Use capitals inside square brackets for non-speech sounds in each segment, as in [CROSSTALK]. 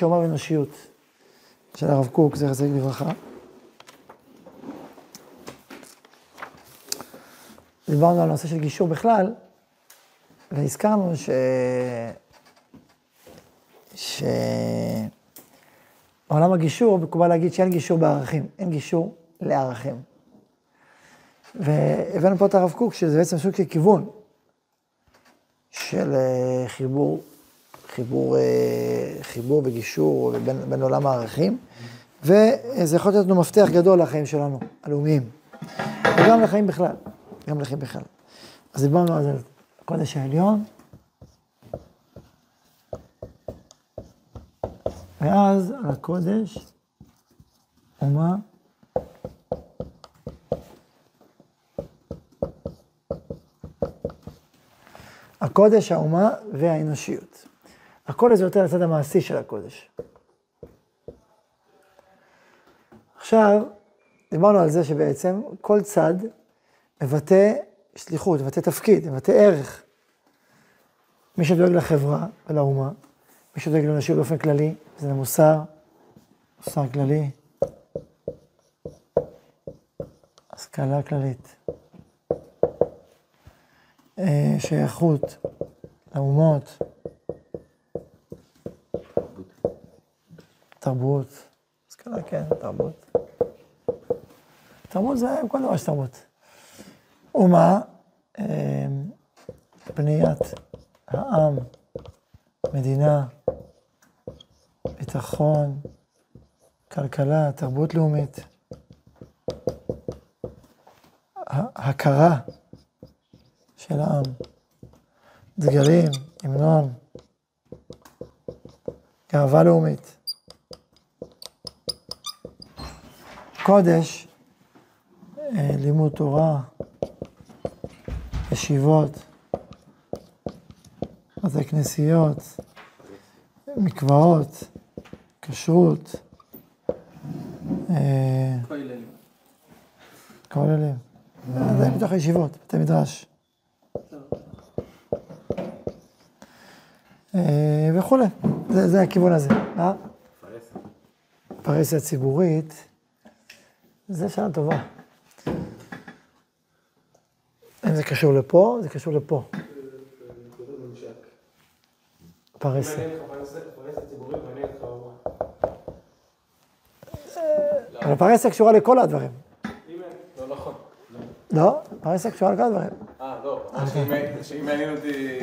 שאומה ואנושיות, של הרב קוק, זכר צדיק לברכה. דיברנו על הנושא של גישור בכלל, והזכרנו ש... ש... בעולם הגישור מקובל להגיד שאין גישור בערכים, אין גישור לערכים. והבאנו פה את הרב קוק, שזה בעצם סוג של כיוון של אה, חיבור, חיבור, אה, חיבור וגישור בין, בין עולם הערכים, וזה יכול להיות לנו מפתח גדול לחיים שלנו, הלאומיים, וגם לחיים בכלל, גם לחיים בכלל. אז דיברנו על הקודש העליון, ואז על הקודש, ומה? הקודש, האומה והאנושיות. הקודש זה יותר לצד המעשי של הקודש. עכשיו, דיברנו על זה שבעצם כל צד מבטא שליחות, מבטא תפקיד, מבטא ערך. מי שדואג לחברה ולאומה, מי שדואג לאנושיות באופן כללי, זה למוסר, מוסר כללי, השכלה כללית. אה, שייכות לאומות, תרבות, השכלה כן, תרבות. תרבות זה כל דבר שתרבות. אומה, אה, בניית העם, מדינה, ביטחון, כלכלה, תרבות לאומית, הכרה. של העם. דגלים, המנון, גאווה לאומית. קודש, אה, לימוד תורה, ישיבות, בתי כנסיות, מקוואות, כשרות. אה, כוללים. זה מתוך הישיבות, בתי מדרש. אה, וכולי. זה, הכיוון הזה. פרהסיה ציבורית, זה שנה טובה. אם זה קשור לפה, זה קשור לפה. פרהסיה. אבל פרהסיה קשורה לכל הדברים. לא נכון. לא, פרהסיה קשורה לכל הדברים. אה, לא, שאם מעניין אותי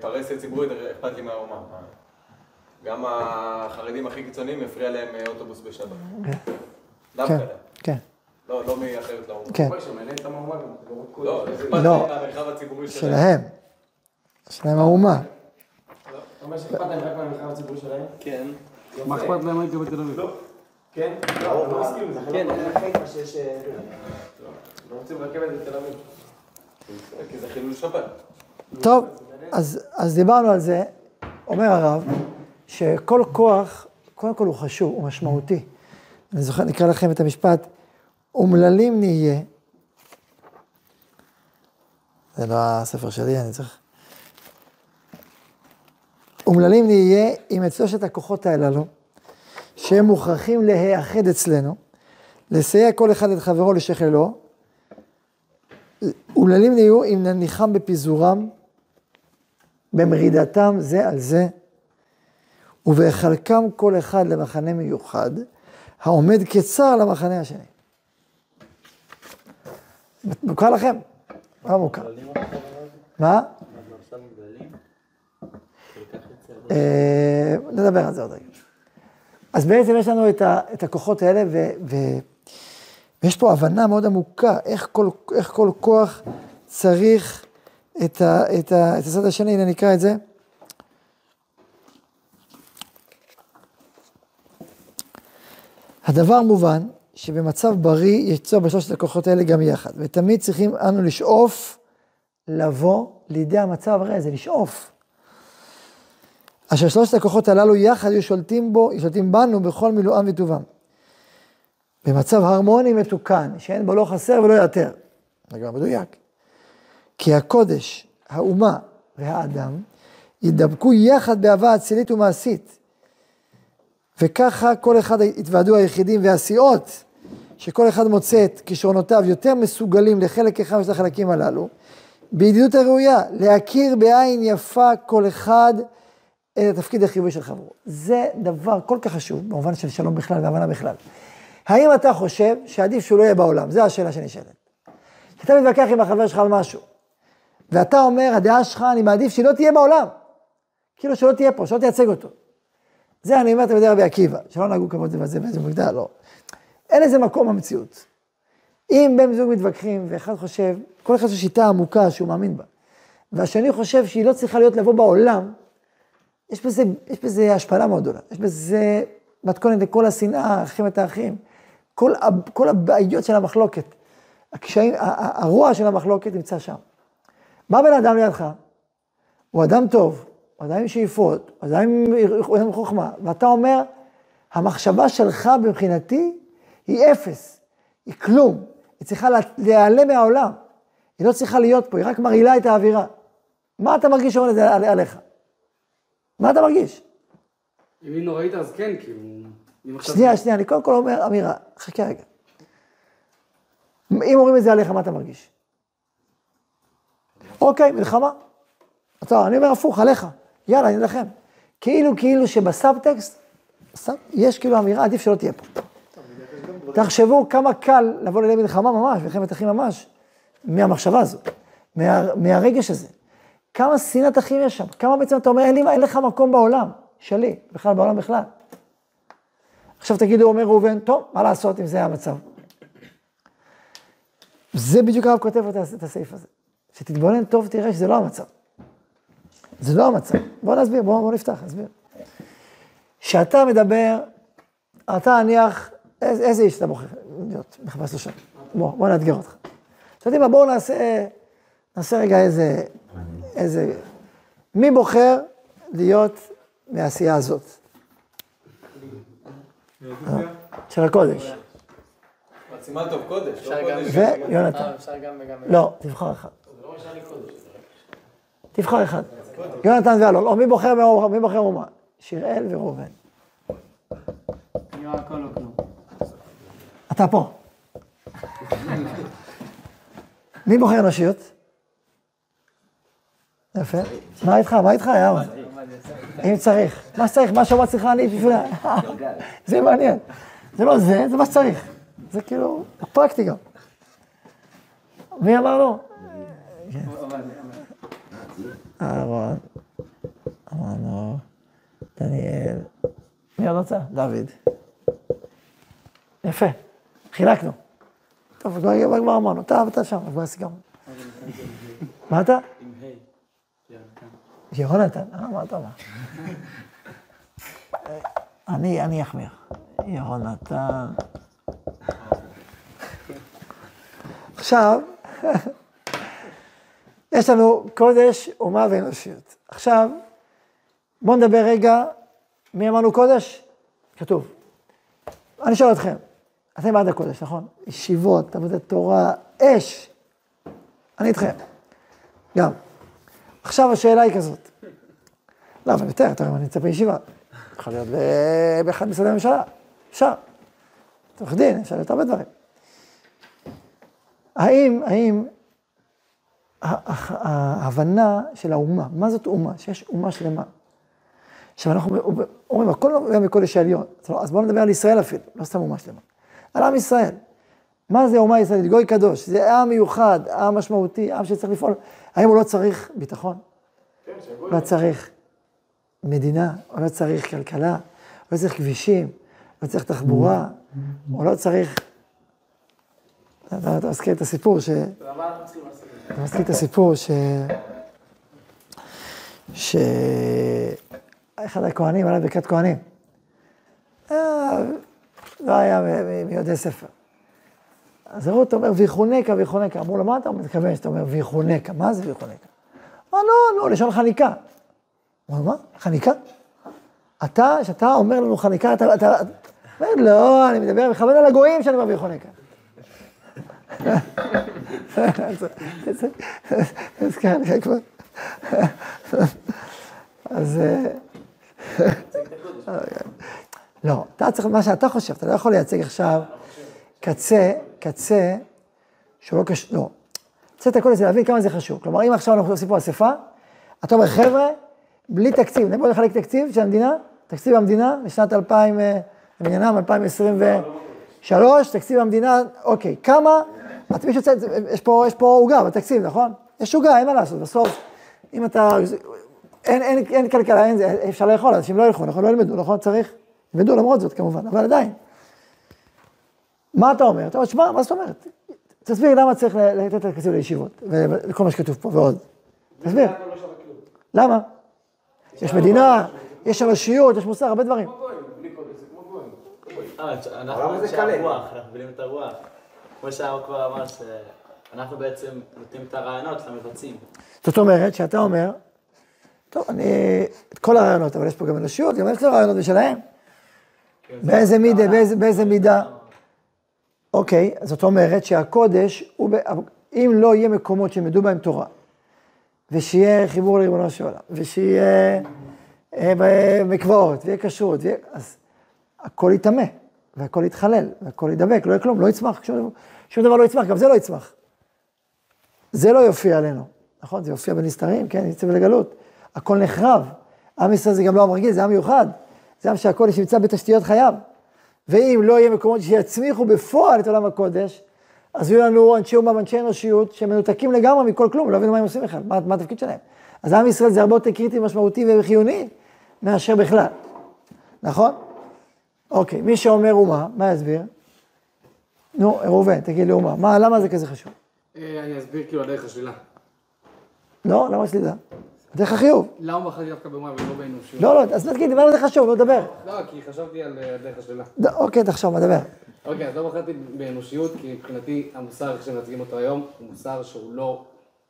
פרהסיה ציבורית, אכפת לי מהאומה. גם החרדים הכי קיצוניים, יפריע להם אוטובוס בשבת. דווקא להם. כן. לא, לא מאחרת לאומה. כן. לא, לא. מהמרחב הציבורי שלהם. שלהם. האומה. אתה אומר שאכפת להם רק מהמרחב הציבורי שלהם? כן. מה אכפת להם הייתי בתל אביב? כן? לא, לא מסכים עם זה. כן. חיפה שיש... לא רוצים רכבת בתל אביב. כי זה חילול שבת. טוב, אז דיברנו על זה, אומר הרב, שכל כוח, קודם כל הוא חשוב, הוא משמעותי. אני זוכר, נקרא לכם את המשפט, אומללים נהיה, זה לא הספר שלי, אני צריך... אומללים נהיה עם את שלושת הכוחות הללו, שהם מוכרחים להיאחד אצלנו, לסייע כל אחד את חברו לשכלו, אומללים נהיו אם נניחם בפיזורם, במרידתם זה על זה, ובהחלקם כל אחד למחנה מיוחד, העומד כצר למחנה השני. מוכר לכם? מה מוכר? מה? אה, נדבר על זה עוד רגע. אז בעצם יש לנו את, הכוחות האלה, ויש פה הבנה מאוד עמוקה, איך כל, איך כל כוח צריך את, ה, את, ה, את הצד השני, הנה נקרא את זה. הדבר מובן שבמצב בריא צורך בשלושת הכוחות האלה גם יחד, ותמיד צריכים אנו לשאוף לבוא לידי המצב הרי הזה, לשאוף. אשר שלושת הכוחות הללו יחד היו שולטים בו, שולטים בנו בכל מילואם וטובם. במצב הרמוני מתוקן, שאין בו לא חסר ולא יתר. זה גם מדויק. כי הקודש, האומה והאדם ידבקו יחד באהבה אצילית ומעשית, וככה כל אחד התוועדו היחידים והסיעות, שכל אחד מוצא את כישרונותיו יותר מסוגלים לחלק אחד משל החלקים הללו, בידידות הראויה, להכיר בעין יפה כל אחד את התפקיד החיובי של חברו. זה דבר כל כך חשוב, במובן של שלום בכלל והבנה בכלל. האם אתה חושב שעדיף שהוא לא יהיה בעולם? זו השאלה שנשאלת. אתה מתווכח עם החבר שלך על משהו, ואתה אומר, הדעה שלך, אני מעדיף שהיא לא תהיה בעולם. כאילו שלא תהיה פה, שלא תייצג אותו. זה אני אומר תלמידי רבי עקיבא, שלא נהגו כבוד זה וזה ואיזה מגדל, לא. אין לזה מקום במציאות. אם בן זוג מתווכחים, ואחד חושב, כל אחד יש שיטה עמוקה שהוא מאמין בה, והשני חושב שהיא לא צריכה להיות לבוא בעולם, יש בזה, יש בזה השפלה מאוד גדולה, יש בזה מתכונת לכל השנאה, אחים את האחים, כל, כל הבעיות של המחלוקת, הקשיים, הרוע של המחלוקת נמצא שם. בא בן אדם לידך, הוא אדם טוב, אדם עם שאיפות, אדם עם חוכמה, ואתה אומר, המחשבה שלך מבחינתי היא אפס, היא כלום, היא צריכה להיעלם מהעולם, היא לא צריכה להיות פה, היא רק מרעילה את האווירה. מה אתה מרגיש שאומר את זה עליך? מה אתה מרגיש? אם היא נוראית אז כן, כאילו... שנייה, שנייה, אני קודם כל אומר אמירה, חכה רגע. אם אומרים את זה עליך, מה אתה מרגיש? אוקיי, מלחמה. אתה, אני אומר הפוך, עליך. יאללה, אני אלחם. כאילו, כאילו שבסאבטקסט, יש כאילו אמירה, עדיף שלא תהיה פה. תחשבו כמה קל לבוא לידי מלחמה ממש, מלחמת אחים ממש, מהמחשבה הזו, מה, מהרגש הזה. כמה שנאת אחים יש שם, כמה בעצם אתה אומר, אין, לי, אין לך מקום בעולם, שלי, בכלל בעולם בכלל. עכשיו תגידו, אומר ראובן, טוב, מה לעשות אם זה המצב? זה בדיוק הרב כותב את הסעיף הזה. שתתבונן טוב, תראה שזה לא המצב. זה לא המצב. בוא נסביר, בוא, בוא נפתח, נסביר. כשאתה מדבר, אתה נניח, איזה, איזה איש אתה בוחר להיות, מחפש לו שם. בוא, בוא נאתגר אותך. אתם יודעים מה, בואו נעשה, נעשה רגע איזה, איזה, מי בוחר להיות מהעשייה הזאת? של הקודש. סימן טוב קודש, לא קודש. ויונתן. לא, תבחר אחד. תבחר אחד. יונתן ואלון, או מי בוחר מי בוחר אומה? שיראל וראובן. אתה פה. מי בוחר נשיות? יפה. מה איתך? מה איתך, יאללה? אם צריך. מה שצריך, מה שאומרת צריכה אני בשבילה. [LAUGHS] זה מעניין. זה לא זה, זה מה שצריך. זה כאילו פרקטי גם. מי אמר לו? אהרון, אמרנו, דניאל, מי עוד רוצה? דוד. יפה, חילקנו. טוב, כבר אמרנו, אתה ואתה שם, כבר סיכמנו. מה אתה? עם ה'. יהונתן, אה, מה? אני, אני אחמיר. יהונתן. עכשיו, יש לנו קודש, אומה ואנושיות. עכשיו, בואו נדבר רגע, מי אמרנו קודש? כתוב. אני שואל אתכם, אתם בעד הקודש, נכון? ישיבות, עבודת תורה, אש. אני איתכם. גם. עכשיו השאלה היא כזאת. לא, אבל יותר, יותר, אני נמצא בישיבה. יכול להיות באחד משרדי הממשלה. אפשר. עורך דין, אפשר להיות הרבה דברים. האם, האם ההבנה של האומה, מה זאת אומה? שיש אומה שלמה. עכשיו אנחנו אומרים, הכל נובע מקודש העליון. אז בואו נדבר על ישראל אפילו, לא סתם אומה שלמה. על עם ישראל. מה זה אומה ישראלית? גוי קדוש. זה עם מיוחד, עם משמעותי, עם שצריך לפעול. האם הוא לא צריך ביטחון? כן, לא צריך מדינה, הוא לא צריך כלכלה, הוא לא צריך כבישים, לא צריך תחבורה, הוא לא צריך... אתה מזכיר את הסיפור ש... אתה מזכיר את הסיפור ש... ש... אחד הכהנים עלה ברכת כהנים. אה, לא היה מיודעי ספר. אז רות אומר, ויחונקה, ויחונקה. אמרו לו, מה אתה מתכוון שאתה אומר ויחונקה? מה זה ויחונקה? אמר, לא, לא, לשון חניקה. אמר, מה? חניקה? אתה, כשאתה אומר לנו חניקה. אתה... אומר, לא, אני מדבר, מכוון על הגויים שאני אומר ויחונקה. אז כן, כבר. אז... לא, אתה צריך מה שאתה חושב, אתה לא יכול לייצג עכשיו קצה, קצה, שהוא לא קשור, לא. צריך את הכל הזה להבין כמה זה חשוב. כלומר, אם עכשיו אנחנו עושים פה אספה, אתה אומר, חבר'ה, בלי תקציב, בוא נחלק תקציב של המדינה, תקציב המדינה לשנת 2000, אה, למניינם 2023, תקציב המדינה, אוקיי, כמה, את מישהו רוצה, יש פה, יש פה עוגה בתקציב, נכון? יש עוגה, אין מה לעשות, בסוף, אם אתה, אין, אין, אין כלכלה, אין, זה, אפשר לאכול, אנשים לא ילכו, נכון? לא ילמדו, נכון? צריך, ילמדו למרות זאת כמובן, אבל עדיין. מה אתה אומר? אתה אומר, שמע, מה זאת אומרת? תסביר למה צריך לתת את הכסף לישיבות, ולכל מה שכתוב פה ועוד. תסביר. למה? יש מדינה, יש אנושיות, יש מוסר, הרבה דברים. אה, אנחנו אנשי הרוח, אנחנו מבינים את הרוח. כמו כבר אמר, שאנחנו בעצם נותנים את הרעיונות למבצעים. זאת אומרת, שאתה אומר, טוב, אני, את כל הרעיונות, אבל יש פה גם אנושיות, גם יש לי רעיונות משלהם. באיזה מידה, באיזה, באיזה מידה. אוקיי, זאת אומרת שהקודש, הוא, אם לא יהיה מקומות שילמדו בהם תורה, ושיהיה חיבור לריבונו של עולם, ושיהיה אה, מקוואות, ויהיה כשרות, אז הכל יטמא, והכל יתחלל, והכל ידבק, לא יהיה כלום, לא יצמח, שום דבר, שום דבר לא יצמח, גם זה לא יצמח. זה לא יופיע עלינו, נכון? זה יופיע בנסתרים, כן, יצא בגלות. הכל נחרב. עם ישראל זה גם לא עם רגיל, זה עם מיוחד. זה עם שהקודש נמצא בתשתיות חייו. ואם לא יהיה מקומות שיצמיחו בפועל את עולם הקודש, אז יהיו לנו אנשי אומה ואנשי אנושיות שמנותקים לגמרי מכל כלום, לא יודעים מה הם עושים בכלל, מה, מה התפקיד שלהם. אז עם ישראל זה הרבה יותר קריטי, משמעותי וחיוני מאשר בכלל, נכון? אוקיי, מי שאומר אומה, מה יסביר? נו, ראובן, תגיד לי אומה, מה, למה זה כזה חשוב? אה, אני אסביר כאילו הדרך השלילה. לא, למה שלילה? דרך החיוב. למה בחרתי דווקא באומה ולא באנושיות? לא, לא, אז תגיד, מה זה חשוב? נו, דבר. לא, כי חשבתי על אה, דרך השלילה. אוקיי, תחשוב, מה דבר. אוקיי, אז לא בחרתי באנושיות, כי מבחינתי המוסר, איך שמייצגים אותו היום, הוא מוסר שהוא לא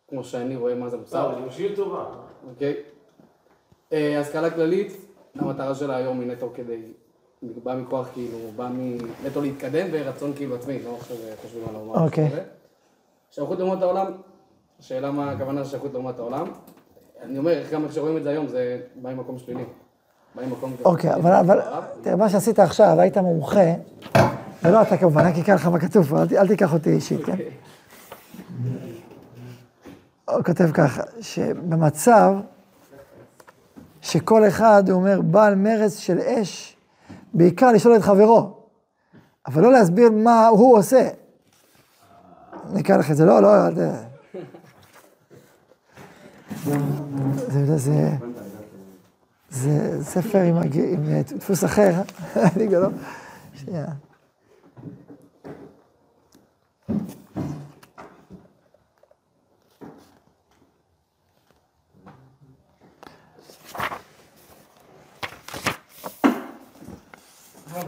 כמו שאני רואה מה זה מוסר. לא, אנושיות טובה. אוקיי. אה, השכלה כללית, המטרה שלה היום היא נטו כדי, בא מכוח כאילו, בא נטו להתקדם ורצון כאילו עצמי, לא עכשיו חושבים על האומה. אוקיי. שייכות לאומות העולם, השאלה מה הכוונה של שייכות לאומות העולם. אני אומר, גם איך שרואים את זה היום, זה בא ממקום שלילי. בא ממקום... אוקיי, אבל, אבל, תראה, מה שעשית עכשיו, היית מומחה, ולא אתה כמובן, רק אקרא לך מה כתוב פה, אל תיקח אותי אישית, כן? הוא כותב ככה, שבמצב שכל אחד, הוא אומר, בעל מרץ של אש, בעיקר לשאול את חברו, אבל לא להסביר מה הוא עושה. אני אקרא לך את זה, לא, לא, אל ת... זה, זה, זה ספר עם, עם דפוס אחר, [LAUGHS] אני גם לא... שנייה.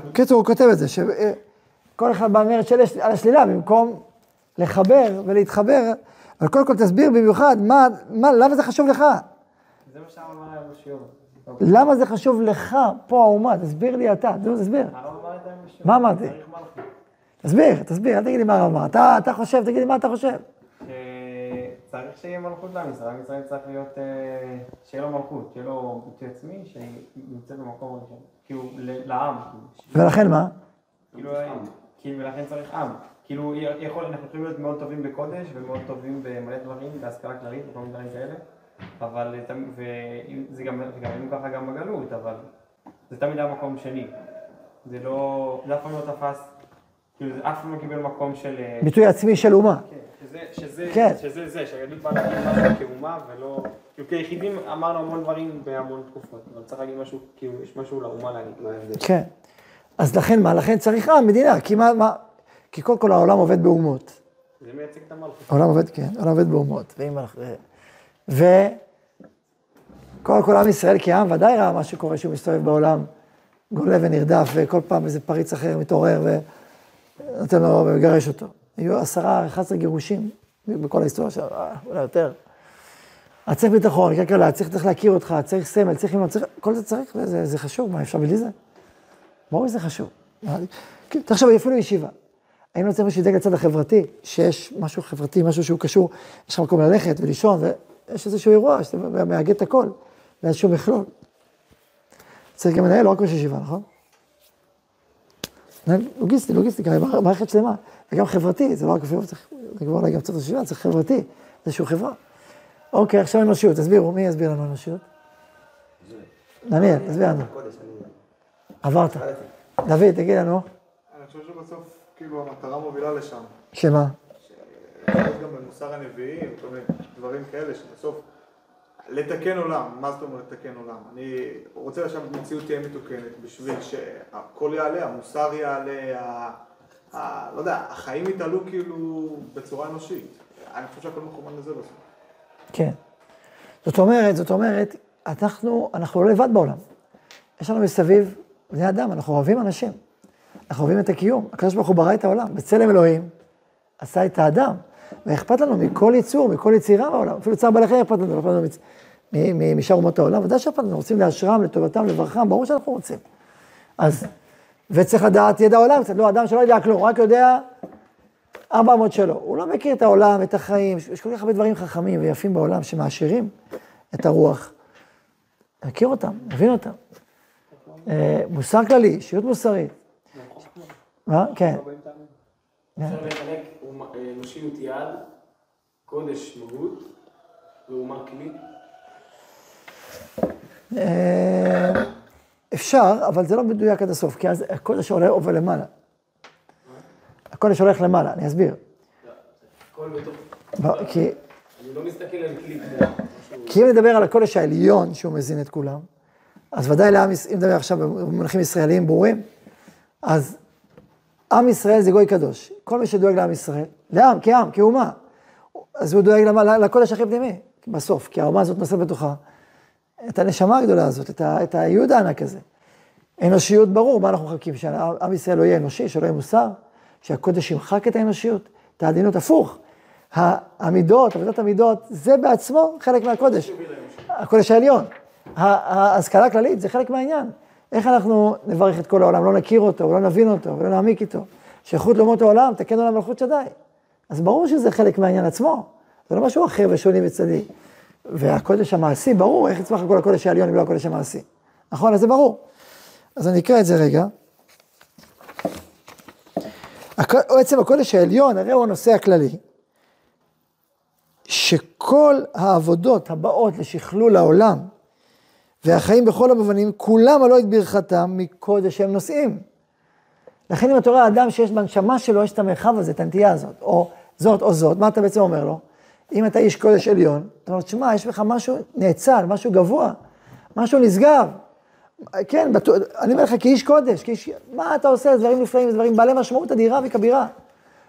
בקיצור, הוא כותב את זה, שכל אחד באמרת של על השלילה, במקום לחבר ולהתחבר, אבל קודם כל תסביר במיוחד, מה, מה, למה זה חשוב לך? זה מה שאמר היום בשיעור. למה זה חשוב לך, פה האומה? תסביר לי אתה, תסביר. מה אמרתי? תסביר, תסביר, אל תגיד לי מה הרב אמר. אתה, אתה חושב, תגיד לי מה אתה חושב. צריך שיהיה מלכות לעם ישראל, עם ישראל צריך להיות, שיהיה לו מלכות, שיהיה לו ביטוי עצמי, שנמצא במקום ראשון, כאילו לעם. ולכן מה? כאילו, ולכן צריך עם. כאילו, יכול, אנחנו יכולים להיות מאוד טובים בקודש ומאוד טובים במלא דברים, בהשכלה כללית וכל מיני דברים כאלה, אבל, וזה גם, וגם היינו ככה גם בגלות, אבל זה תמיד היה מקום שני. זה לא, זה אף פעם לא תפס, כאילו, זה אף פעם לא קיבל מקום של... ביטוי עצמי של אומה. כן, שזה, שזה, כן. שזה זה, שהיהדות באה להגיד משהו כאומה ולא, כאילו כיחידים אמרנו המון דברים בהמון תקופות, אבל צריך להגיד משהו, כאילו, יש משהו לאומה להגיד מה ההבדל. כן. אז לכן מה? לכן צריך עם, מדינה, כי מה, מה, כי קודם כל העולם עובד באומות. זה מייצג את המלכות. העולם עובד, כן, העולם עובד באומות. ואם אנחנו... ו... קודם כל עם ישראל כעם ודאי ראה מה שקורה שהוא מסתובב בעולם, גולה ונרדף, וכל פעם איזה פריץ אחר מתעורר ונותן לו ומגרש אותו. היו עשרה, אחד עשרה גירושים בכל ההיסטוריה שלנו, אה, אולי יותר. אז צריך ביטחון, כלכלה, צריך, צריך להכיר אותך, צריך סמל, צריך ללמוד, צריך, כל זה צריך, זה, זה חשוב, מה אפשר בלי זה? ברור שזה חשוב. תחשוב, אפילו ישיבה. היינו צריכים מישהו לדאג לצד החברתי, שיש משהו חברתי, משהו שהוא קשור, יש לך מקום ללכת ולישון, ויש איזשהו אירוע שאתה מאגד את הכל, לאיזשהו מכלול. צריך גם לנהל, לא רק ראש ישיבה, נכון? לוגיסטי, לוגיסטיקה, מערכת שלמה, וגם חברתי, זה לא רק אפילו, זה כבר אולי גם קצת חשיבה, זה חברתי, זה איזושהי חברה. אוקיי, עכשיו אנושיות, תסבירו, מי יסביר לנו אנושיות? דניאל, תסביר לנו. עברת. דוד, תגיד לנו. אני חושב שבסוף, כאילו, המטרה מובילה לשם. שמה? גם במוסר הנביאים, כל מיני דברים כאלה, שבסוף, לתקן עולם, מה זאת אומרת לתקן עולם? אני רוצה שהמציאות תהיה מתוקנת בשביל שהכל יעלה, המוסר יעלה, ה... ה... לא יודע, החיים יתעלו כאילו בצורה אנושית. אני חושב שהכל מכוון לזה בסוף. כן. זאת אומרת, זאת אומרת, אנחנו, אנחנו לא לבד בעולם. יש לנו מסביב בני אדם, אנחנו אוהבים אנשים. אנחנו אוהבים את הקיום. הקדוש ברוך הוא ברא את העולם. בצלם אלוהים עשה את האדם. ואכפת לנו מכל יצור, מכל יצירה בעולם. אפילו צער בעלי חיים אכפת לנו, אכפת לנו משאר אומות העולם. ודאי שאכפת לנו, רוצים לאשרם, לטובתם, לברכם, ברור שאנחנו רוצים. אז, וצריך לדעת ידע עולם קצת. לא, אדם שלא יודע כלום, רק יודע 400 שלו. הוא לא מכיר את העולם, את החיים. יש כל כך הרבה דברים חכמים ויפים בעולם שמעשירים את הרוח. להכיר אותם, להבין אותם. אה, מוסר כללי, אישיות מוסרית. מה? כן. אפשר לחלק אנושיות יד, קודש מהות, ואומה כלי. אה, אפשר, אבל זה לא מדויק עד הסוף, כי אז הקודש עולה עובר למעלה. הקודש הולך למעלה, אני אסביר. כי, אני לא מסתכל על כלי. כי אם נדבר על הקודש העליון, שהוא מזין את כולם, אז ודאי לעם, אם נדבר עכשיו במונחים ישראליים ברורים, אז עם ישראל זה גוי קדוש. כל מי שדואג לעם ישראל, לעם, כעם, כאומה, אז הוא דואג למה- לקודש הכי פנימי, בסוף, כי האומה הזאת נושאת בתוכה את הנשמה הגדולה הזאת, את, ה, את הייעוד הענק הזה. אנושיות ברור, מה אנחנו מחכים? שעם ישראל לא יהיה אנושי, שלא יהיה מוסר, שהקודש ימחק את האנושיות, את העדינות, הפוך. המידות, עבודת המידות, זה בעצמו חלק מהקודש. הקודש העליון. ההשכלה הכללית זה חלק מהעניין. איך אנחנו נברך את כל העולם, לא נכיר אותו, ולא נבין אותו, ולא נעמיק איתו. שייכות לאומות העולם, תקן עולם מלכות שדי. אז ברור שזה חלק מהעניין עצמו. זה לא משהו אחר ושוני וצדדי. והקודש המעשי, ברור, איך יצמח הכל הקודש העליון אם לא הקודש המעשי. נכון? אז זה ברור. אז אני אקרא את זה רגע. עצם הקודש העליון, הרי הוא הנושא הכללי, שכל העבודות הבאות לשכלול העולם והחיים בכל המובנים, כולם עלו את ברכתם מקודש שהם נושאים. לכן אם אתה רואה אדם שיש בנשמה שלו, יש את המרחב הזה, את הנטייה הזאת, או זאת או זאת, מה אתה בעצם אומר לו? אם אתה איש קודש עליון, אתה אומר, תשמע, יש בך משהו נאצל, משהו גבוה, משהו נשגב. כן, בת... אני אומר לך כאיש קודש, כאיש... מה אתה עושה? דברים נפלאים, דברים בעלי משמעות אדירה וכבירה.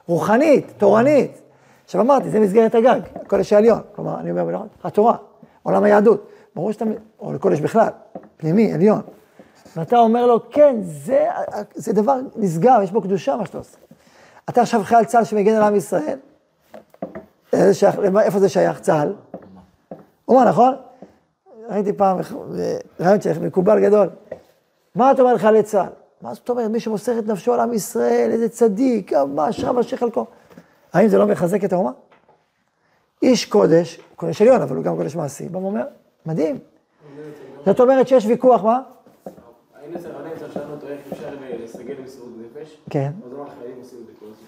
רוחנית, תורנית. עכשיו אמרתי, זה מסגרת הגג, הקודש העליון. כלומר, אני אומר, התורה, עולם היהדות. ברור שאתה, או לקודש בכלל, פנימי, עליון. ואתה אומר לו, כן, זה, זה דבר נשגב, יש בו קדושה מה שאתה עושה. אתה עכשיו חייל צה"ל שמגן על עם ישראל, שייך, איפה זה שייך צה"ל? אומה, נכון? ראיתי פעם רעיון שלך, מקובל גדול. מה אתה אומר לחיילי צה"ל? מה זאת אומרת, מי שמוסר את נפשו על עם ישראל, איזה צדיק, מה אשריו אשר חלקו. האם זה לא מחזק את האומה? איש קודש, קודש עליון, אבל הוא גם קודש מעשי, בא ואומר, מדהים. זאת אומרת שיש ויכוח, מה? היינו אצל רבי אצל שאלנו אותו איך אפשר לסגל למסירות נפש, כן, אז הוא אמר חיילים עושים את זה כל הזמן.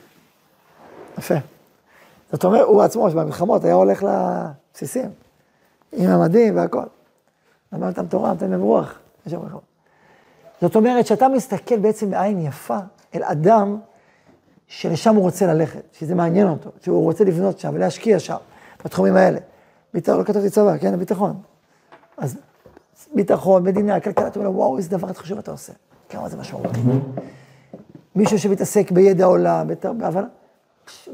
יפה. זאת אומרת, הוא עצמו, שבמלחמות היה הולך לבסיסים, עם המדים והכל. למד אותם תורה, נותן להם רוח. זאת אומרת, שאתה מסתכל בעצם בעין יפה אל אדם שלשם הוא רוצה ללכת, שזה מעניין אותו, שהוא רוצה לבנות שם ולהשקיע שם, בתחומים האלה. ביטחון, לא כתבתי צבא, כן, ביטחון. אז ביטחון, מדינה, כלכלה, אתה אומר, וואו, איזה דבר חשוב אתה עושה. כמה זה משמעותי. מישהו שמתעסק בידע עולם, בהבנה,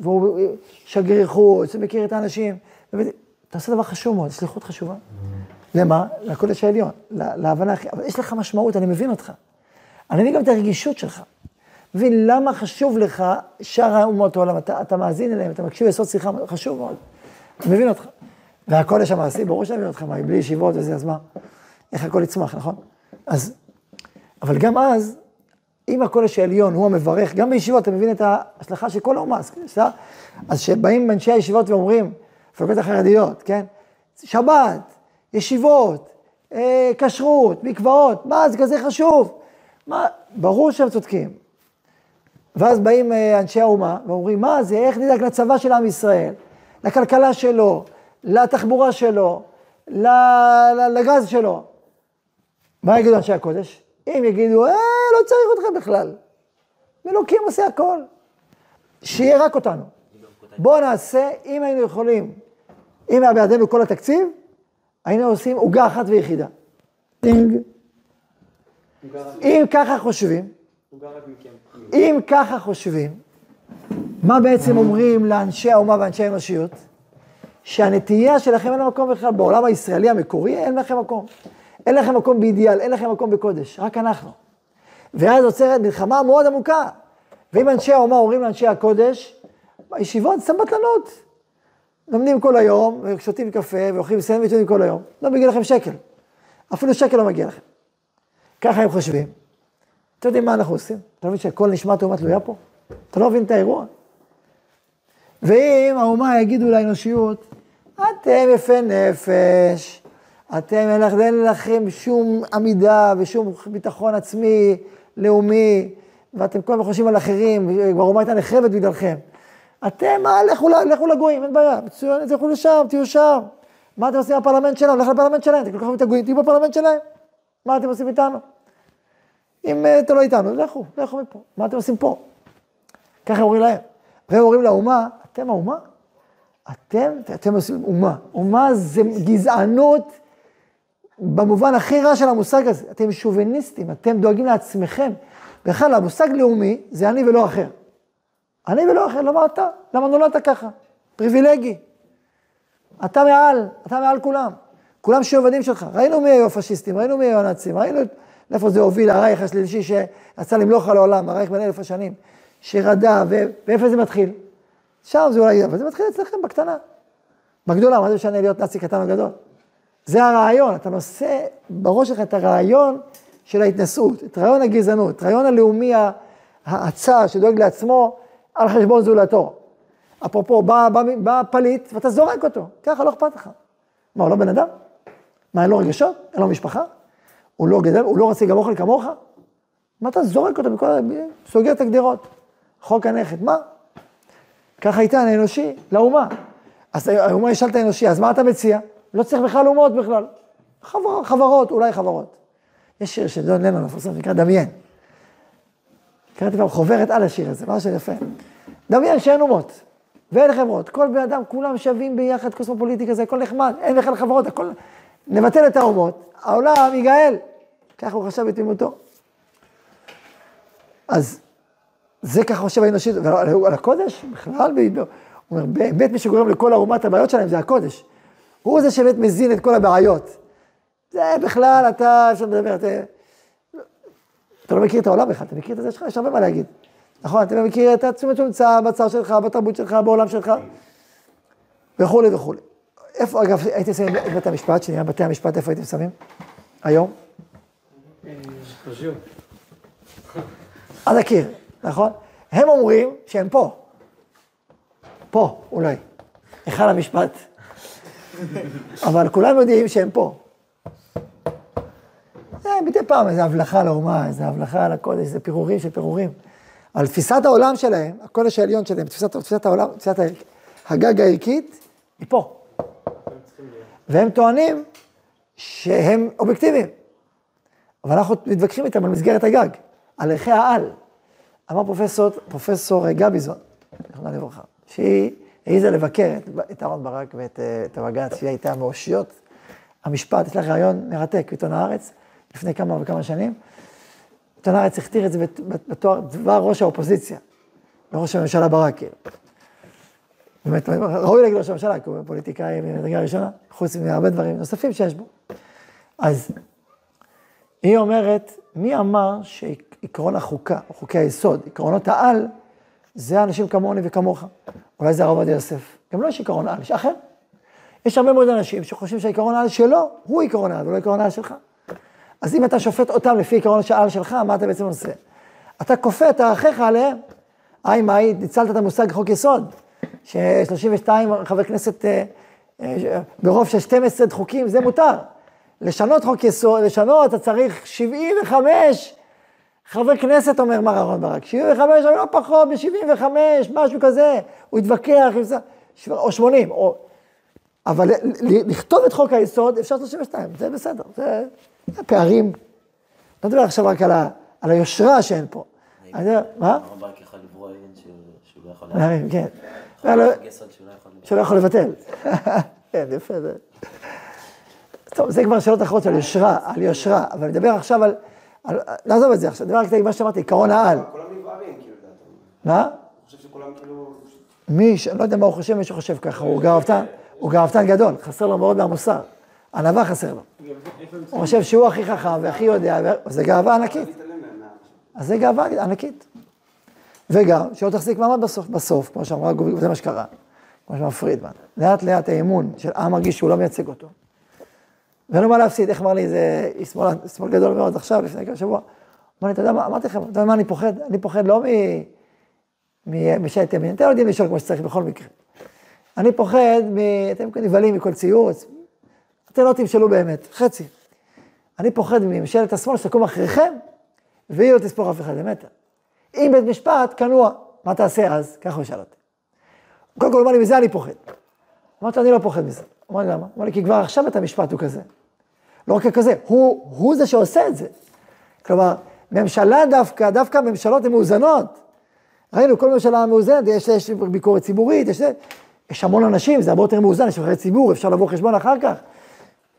והוא שגריר חוץ, ומכיר את האנשים. אתה עושה דבר חשוב מאוד, שליחות חשובה. למה? לקודש העליון, לה- להבנה הכי... אבל יש לך משמעות, אני מבין אותך. אני מבין גם את הרגישות שלך. מבין למה חשוב לך שאר האומות העולם, אתה, אתה מאזין אליהם, אתה מקשיב לעשות שיחה, חשוב מאוד. אני מבין אותך. והקודש המעשי, ברור שאני אותך, מה, בלי ישיבות וזה, אז מה? איך הכל יצמח, נכון? אז, אבל גם אז, אם הקודש העליון הוא המברך, גם בישיבות אתה מבין את ההשלכה של כל האומה? אז כשבאים אנשי הישיבות ואומרים, המפלגות החרדיות, כן? שבת, ישיבות, אה, כשרות, מקוואות, מה זה כזה חשוב? מה, ברור שהם צודקים. ואז באים אה, אנשי האומה ואומרים, מה זה, איך נדאג לצבא של עם ישראל, לכלכלה שלו, לתחבורה שלו, לגז שלו. מה יגידו אנשי הקודש? אם יגידו, אה, לא צריך אתכם בכלל. אלוקים עושה הכל. שיהיה רק אותנו. בואו נעשה, אם היינו יכולים, אם היה בידינו כל התקציב, היינו עושים עוגה אחת ויחידה. אם ככה חושבים, אם ככה חושבים, מה בעצם אומרים לאנשי האומה ואנשי האנושיות? שהנטייה שלכם אין לה מקום בכלל, בעולם הישראלי המקורי אין לכם מקום. אין לכם מקום באידיאל, אין לכם מקום בקודש, רק אנחנו. ואז עוצרת מלחמה מאוד עמוקה. ואם אנשי האומה אומרים לאנשי הקודש, בישיבות סבתלנות. לומדים כל היום, ושותים קפה, ואוכלים סנדוויצ'ים כל היום. לא מגיע לכם שקל. אפילו שקל לא מגיע לכם. ככה הם חושבים. אתם יודעים מה אנחנו עושים? אתה מבין שכל נשמת האומה תלויה פה? אתה לא מבין את האירוע? ואם האומה יגידו לאנושיות, אתם יפי נפש, אתם אין לכם שום עמידה ושום ביטחון עצמי, לאומי, ואתם כל הזמן חושבים על אחרים, כבר האומה הייתה נחרבת בגללכם. אתם, מה, לכו, לכו לגויים, אין בעיה, מצוין, תלכו לשם, תהיו שם. מה אתם עושים בפרלמנט שלהם? לך לפרלמנט שלהם, אתם כל כך אוהבים את הגויים, תהיו בפרלמנט שלהם. מה אתם עושים איתנו? אם אה, אתם לא איתנו, לכו, לכו מפה. מה אתם עושים פה? ככה אומרים להם. והם אומרים לאומה, אתם האומה? אתם, אתם עושים אומה. אומה זה גזענות במובן הכי רע של המושג הזה. אתם שוביניסטים, אתם דואגים לעצמכם. בכלל, המושג לאומי זה אני ולא אחר. אני ולא אחר, למה אתה? למה נולדת ככה? פריבילגי. אתה מעל, אתה מעל כולם. כולם שעובדים שלך. ראינו מי היו הפשיסטים, ראינו מי היו הנאצים, ראינו לאיפה זה הוביל, הרייך השלישי שיצא למלוך על העולם, הרייך בן אלף השנים, שרדה, ו... ואיפה זה מתחיל? שם זה אולי, אבל זה מתחיל אצלכם בקטנה. בגדולה, מה זה משנה להיות נאצי קטן או גדול? זה הרעיון, אתה נושא בראש שלך את הרעיון של ההתנשאות, את רעיון הגזענות, את רעיון הלאומי הצר שדואג לעצמו על חשבון זולתו. אפרופו, בא, בא, בא פליט ואתה זורק אותו, ככה לא אכפת לך. מה, הוא לא בן אדם? מה, אין לו רגשות? אין לו משפחה? הוא לא גדל, הוא לא רוצה גם אוכל כמוך? מה אתה זורק אותו סוגר את הגדרות. חוק הנכד, מה? ככה איתן האנושי לאומה. אז האומה ישאל את האנושי, אז מה אתה מציע? לא צריך בכלל אומות בכלל. חבר, חברות, אולי חברות. יש שיר של דון לנון, מפורסם, נקרא דמיין. קראתי פעם חוברת על השיר הזה, משהו יפה. דמיין שאין אומות, ואין חברות. כל בני אדם, כולם שווים ביחד, קוסמופוליטיקה זה, הכל נחמד, אין בכלל חברות, הכל... נבטל את האומות, העולם ייגאל. ככה הוא חשב בתמימותו. אז זה ככה חושב האנושי, ועל הקודש, בכלל, הוא אומר, באמת מי שגורם לכל את הבעיות שלהם זה הקודש. הוא זה שבאמת מזין את כל הבעיות. זה בכלל, אתה, אפשר לדבר, אתה, אתה לא מכיר את העולם בכלל, אתה מכיר את זה שלך, יש הרבה מה להגיד. נכון, אתה מכיר את התשומת שנמצא בצר שלך, בתרבות שלך, בעולם שלך, וכולי וכולי. איפה, אגב, הייתם שמים את בתי המשפט, שנראה בתי המשפט, איפה הייתם שמים? היום? על הקיר, נכון? הם אומרים שהם פה. פה, אולי. היכל המשפט. אבל כולם יודעים שהם פה. זה מדי פעם איזו הבלחה לאומה, איזו הבלחה לקודש, איזה פירורים של פירורים. אבל תפיסת העולם שלהם, הקודש העליון שלהם, תפיסת, תפיסת העולם, תפיסת הגג הערכית, היא פה. והם טוענים שהם אובייקטיביים. אבל אנחנו מתווכחים איתם על מסגרת הגג, על ערכי העל. אמר פרופסור, פרופסור גביזון, זכרונה לברכה, שהיא העיזה לבקר את, את אהרן ברק ואת את הבג"ץ, שהיא הייתה מאושיות המשפט, יש לה רעיון מרתק בעיתון הארץ, לפני כמה וכמה שנים. עיתון הארץ הכתיר את זה בתואר דבר ראש האופוזיציה, לראש הממשלה ברק, כאילו. באמת, ראוי להגיד ראש הממשלה, כי הוא פוליטיקאי מדרגה ראשונה, חוץ מהרבה דברים נוספים שיש בו. אז היא אומרת, מי אמר שעקרון החוקה, או חוקי היסוד, עקרונות העל, זה אנשים כמוני וכמוך. אולי זה הרב עובדיה יוסף. גם לא יש עקרון על, יש אחר. יש הרבה מאוד אנשים שחושבים שהעקרון העל שלו הוא עקרון העל, ולא עקרון העל שלך. אז אם אתה שופט אותם לפי עקרון העל שלך, מה אתה בעצם עושה? אתה כופה את ערכיך עליהם. היי מאי, ניצלת את המושג חוק יסוד, ש-32 חברי כנסת, אה, אה, ברוב של 12 חוקים, זה מותר. לשנות חוק יסוד, לשנות, אתה צריך 75 חברי כנסת, אומר מר אהרון ברק, 75, אבל לא פחות, ב-75, משהו כזה, הוא התווכח, או 80, או... אבל לכתוב את חוק היסוד, אפשר 32, זה בסדר, זה, זה פערים. לא מדבר עכשיו רק על, ה, על היושרה שאין פה. אני מה? אהרון ברק יכול לברוא שהוא לא יכול להרים. כן. חוק יסוד שהוא לא יכול לבטל. שהוא לא יכול לבטל. [LAUGHS] כן, יפה, זה... טוב, זה כבר שאלות אחרות על יושרה, על יושרה, אבל נדבר עכשיו על... נעזוב את זה עכשיו, נדבר רק מה שאמרתי, עקרון העל. כולם נבערים, כאילו. מה? אני חושב שכולם כאילו... מי, ש- לא יודע מה הוא חושב, מישהו חושב ככה, הוא גאוותן, הוא גאוותן גדול, חסר לו מאוד מהמוסר. ענווה חסר לו. הוא חושב שהוא הכי חכם והכי יודע, זה גאווה ענקית. אז זה גאווה ענקית. וגם, שלא תחזיק מעמד בסוף, בסוף, כמו שאמרה גובי, זה מה שקרה, כמו שאמר פרידמן. לאט לאט האמון של עם מרגיש שהוא לא מייצג אותו. ואין לו מה להפסיד, איך אמר לי איזה שמאל, שמאל גדול מאוד עכשיו, לפני כמה שבוע. אמר לי, אתה יודע מה, אמרתי לכם, אתה יודע מה אני פוחד? אני פוחד לא משייט ימין, אתם לא יודעים לשאול כמו שצריך בכל מקרה. אני פוחד מ... אתם נבהלים מכל ציוץ, אתם לא תמשלו באמת, חצי. אני פוחד מממשלת השמאל שתקום אחריכם, והיא לא תספור אף אחד למטר. אם בית משפט כנוע, מה תעשה אז? ככה הוא שאל אותי. קודם כל הוא אמר לי, מזה אני פוחד. אמרתי, אני לא פוחד מזה. אמר לי, למה? אמר לי, כי כבר עכשיו בית המשפט הוא כזה. לא רק כזה, הוא, הוא זה שעושה את זה. כלומר, ממשלה דווקא, דווקא ממשלות הן מאוזנות. ראינו, כל ממשלה מאוזנת, יש, יש ביקורת ציבורית, יש, יש המון אנשים, זה הרבה יותר מאוזן, יש נבחרי ציבור, אפשר לבוא חשבון אחר כך.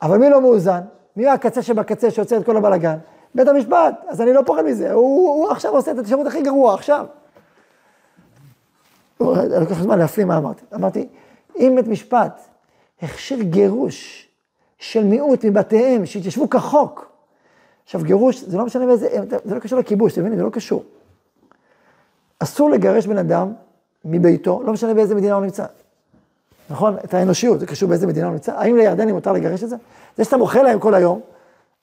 אבל מי לא מאוזן? מי הקצה שבקצה שיוצר את כל הבלאגן? בית המשפט, אז אני לא פוחד מזה, הוא, הוא עכשיו עושה את השירות הכי גרוע, עכשיו. לקח זמן להפנים מה אמרתי. אמרתי, אם בית משפט הכשיר גירוש של מיעוט מבתיהם, שהתיישבו כחוק, עכשיו גירוש, זה לא משנה באיזה, זה לא קשור לכיבוש, אתם מבינים? זה לא קשור. אסור לגרש בן אדם מביתו, לא משנה באיזה מדינה הוא נמצא. נכון? את האנושיות, זה קשור באיזה מדינה הוא נמצא. האם לירדנים מותר לגרש את זה? זה שאתה מוכר להם כל היום,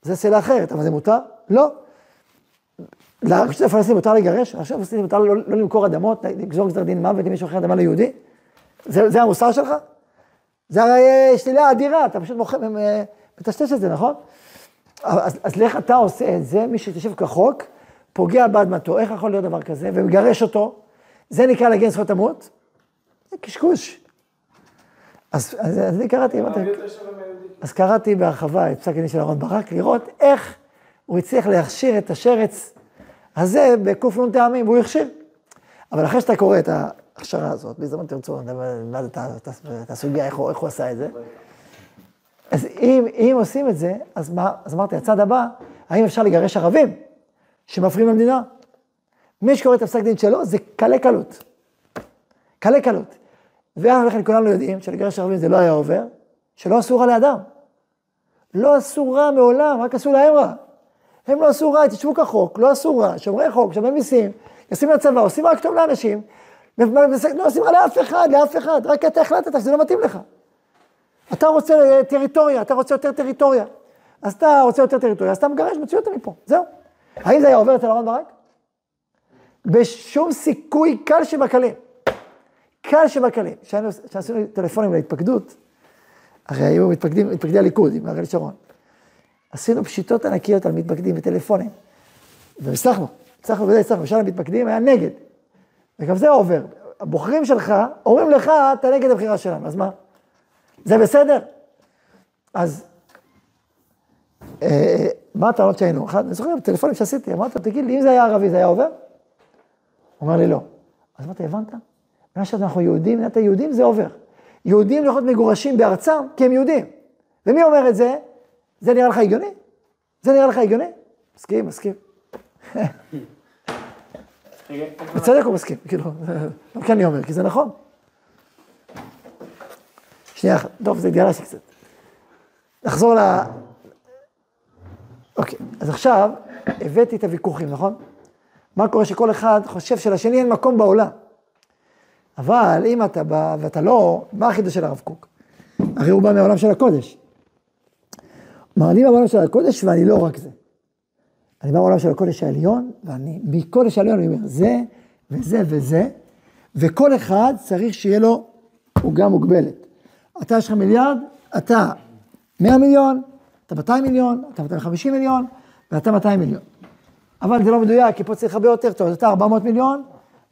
זה שאלה אחרת, אבל זה מותר? לא. לרשות הפלסטינית מותר לגרש? לרשות הפלסטינית מותר לא, לא למכור אדמות, לגזור גזר דין מוות אם מישהו אחר אדמה ליהודי? זה, זה המוסר שלך? זה הרי אה, שלילה אדירה, אתה פשוט מוכר, אה, מטשטש את זה, נכון? אז, אז לך אתה עושה את זה, מי שיושב כחוק, פוגע באדמתו, איך יכול להיות דבר כזה, ומגרש אותו, זה נקרא להגן זכויות המות? זה קשקוש. אז, אז, אז אני קראתי, אז קראתי בהרחבה את פסק הדין של אהרן ברק, לראות איך הוא הצליח להכשיר את השרץ הזה בק"ן טעמים, והוא הכשיר. אבל אחרי שאתה קורא את ההכשרה הזאת, בהזדמנות תרצו, נלמד את הסוגיה, איך הוא עשה את זה. אז אם, עושים את זה, אז, אמרתי, הצד הבא, האם אפשר לגרש ערבים שמפריעים למדינה? מי שקורא את הפסק דין שלו, זה קלי קלות. קלי קלות. לכן כולנו יודעים שלגרש ערבים זה לא היה עובר, שלא עשו רע לאדם. לא עשו רע מעולם, רק עשו להם רע. הם לא עשו רע, התיישבו כחוק, לא עשו רע, שומרי חוק, שומרי מיסים, יוצאים לצבא, עושים רק טוב לאנשים, לא עושים רע לאף אחד, לאף אחד, רק אתה החלטת שזה לא מתאים לך. אתה רוצה טריטוריה, אתה רוצה יותר טריטוריה. אז אתה רוצה יותר טריטוריה, אז אתה מגרש, מוציא אותה מפה, זהו. האם זה היה עובר אצל אהרן ברק? בשום סיכוי קל שבקלים. קל. כשהיינו- כשעשינו טלפונים להתפקדות, הרי היו מתפקדים, מתפקדי הליכוד עם אריאל שרון. עשינו פשיטות ענקיות על מתפקדים בטלפונים. והצלחנו, הצלחנו וזה הצלחנו, שאר המתפקדים היה נגד. וגם זה עובר. הבוחרים שלך אומרים לך, אתה נגד הבחירה שלנו, אז מה? זה בסדר? אז אה, מה הטענות שהיינו? אחד, אני זוכר בטלפונים שעשיתי, אמרתי לו, תגיד לי, אם זה היה ערבי, זה היה עובר? הוא אומר לי, לא. אז אמרתי, הבנת? בגלל שאנחנו יהודים, מדינת היהודים זה עובר. יהודים להיות מגורשים בארצם כי הם יהודים. ומי אומר את זה? זה נראה לך הגיוני? זה נראה לך הגיוני? מסכים, מסכים. [LAUGHS] בצדק הוא מסכים, כאילו, [LAUGHS] לא כי אני אומר, כי זה נכון. שנייה אחת, טוב, זה גלשתי קצת. נחזור ל... אוקיי, אז עכשיו הבאתי את הוויכוחים, נכון? מה קורה שכל אחד חושב שלשני אין מקום בעולם. אבל אם אתה בא ואתה לא, מה החידוש של הרב קוק? הרי הוא בא מהעולם של הקודש. כלומר, מהעולם של הקודש ואני לא רק זה. אני בא מהעולם של הקודש העליון, ואני, מקודש העליון אני אומר, זה וזה וזה, וכל אחד צריך שיהיה לו עוגה מוגבלת. אתה יש לך מיליארד, אתה 100 מיליון, אתה 200 מיליון, אתה 250 מיליון, ואתה 200 מיליון. אבל זה לא מדויק, כי פה צריך הרבה יותר טוב, אז אתה 400 מיליון,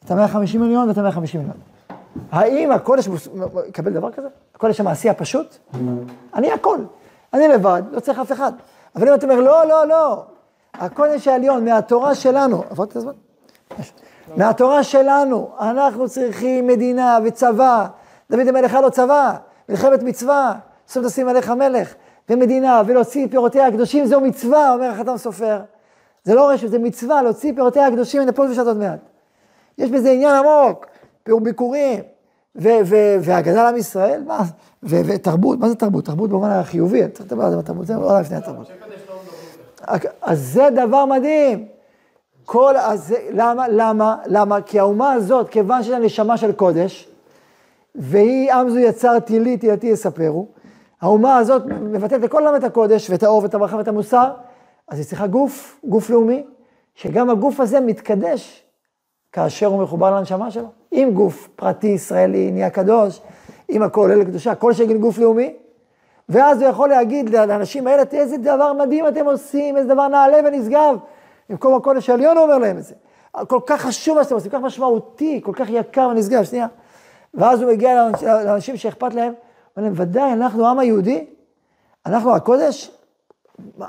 אתה 150 מיליון ואתה 150 מיליון. האם הקודש מוס- מ- מ- יקבל דבר כזה? הקודש המעשי הפשוט? אני הכל. אני לבד, לא צריך אף אחד. אבל אם אתה אומר, לא, לא, לא, הקודש העליון מהתורה שלנו, עברתי את הזמן? מהתורה שלנו, אנחנו צריכים מדינה וצבא. דוד המלך היה לו צבא, מלחמת מצווה, שום תשים עליך מלך, ומדינה, ולהוציא פירותיה הקדושים, זו מצווה, אומר החתם סופר. זה לא רשת, זה מצווה, להוציא פירותיה הקדושים מן הפול ושעת עוד מעט. יש בזה עניין עמוק, ביקורים, והגנה לעם ישראל, ותרבות, מה זה תרבות? תרבות במובן החיובי, צריך לדבר על זה זה עולם לפני התרבות. אז זה דבר מדהים. כל, אז זה, למה, למה, למה? כי האומה הזאת, כיוון לה נשמה של קודש, והיא עם זו יצר תהילי תהילתי יספרו, האומה הזאת מבטאת לכל עולם את הקודש, ואת האור, ואת הברכה, ואת המוסר, אז היא צריכה גוף, גוף לאומי, שגם הגוף הזה מתקדש כאשר הוא מחובר לנשמה שלו. אם גוף פרטי ישראלי נהיה קדוש, אם הכל עולה לקדושה, כל שגן גוף לאומי, ואז הוא יכול להגיד לאנשים האלה, איזה דבר מדהים אתם עושים, איזה דבר נעלה ונשגב. במקום הקודש העליון הוא אומר להם את זה. כל כך חשוב מה שאתם עושים, כל כך משמעותי, כל כך יקר ונשגב, שנייה. ואז הוא מגיע לאנש- לאנשים שאכפת להם, אומר להם, ודאי, אנחנו העם היהודי, אנחנו הקודש,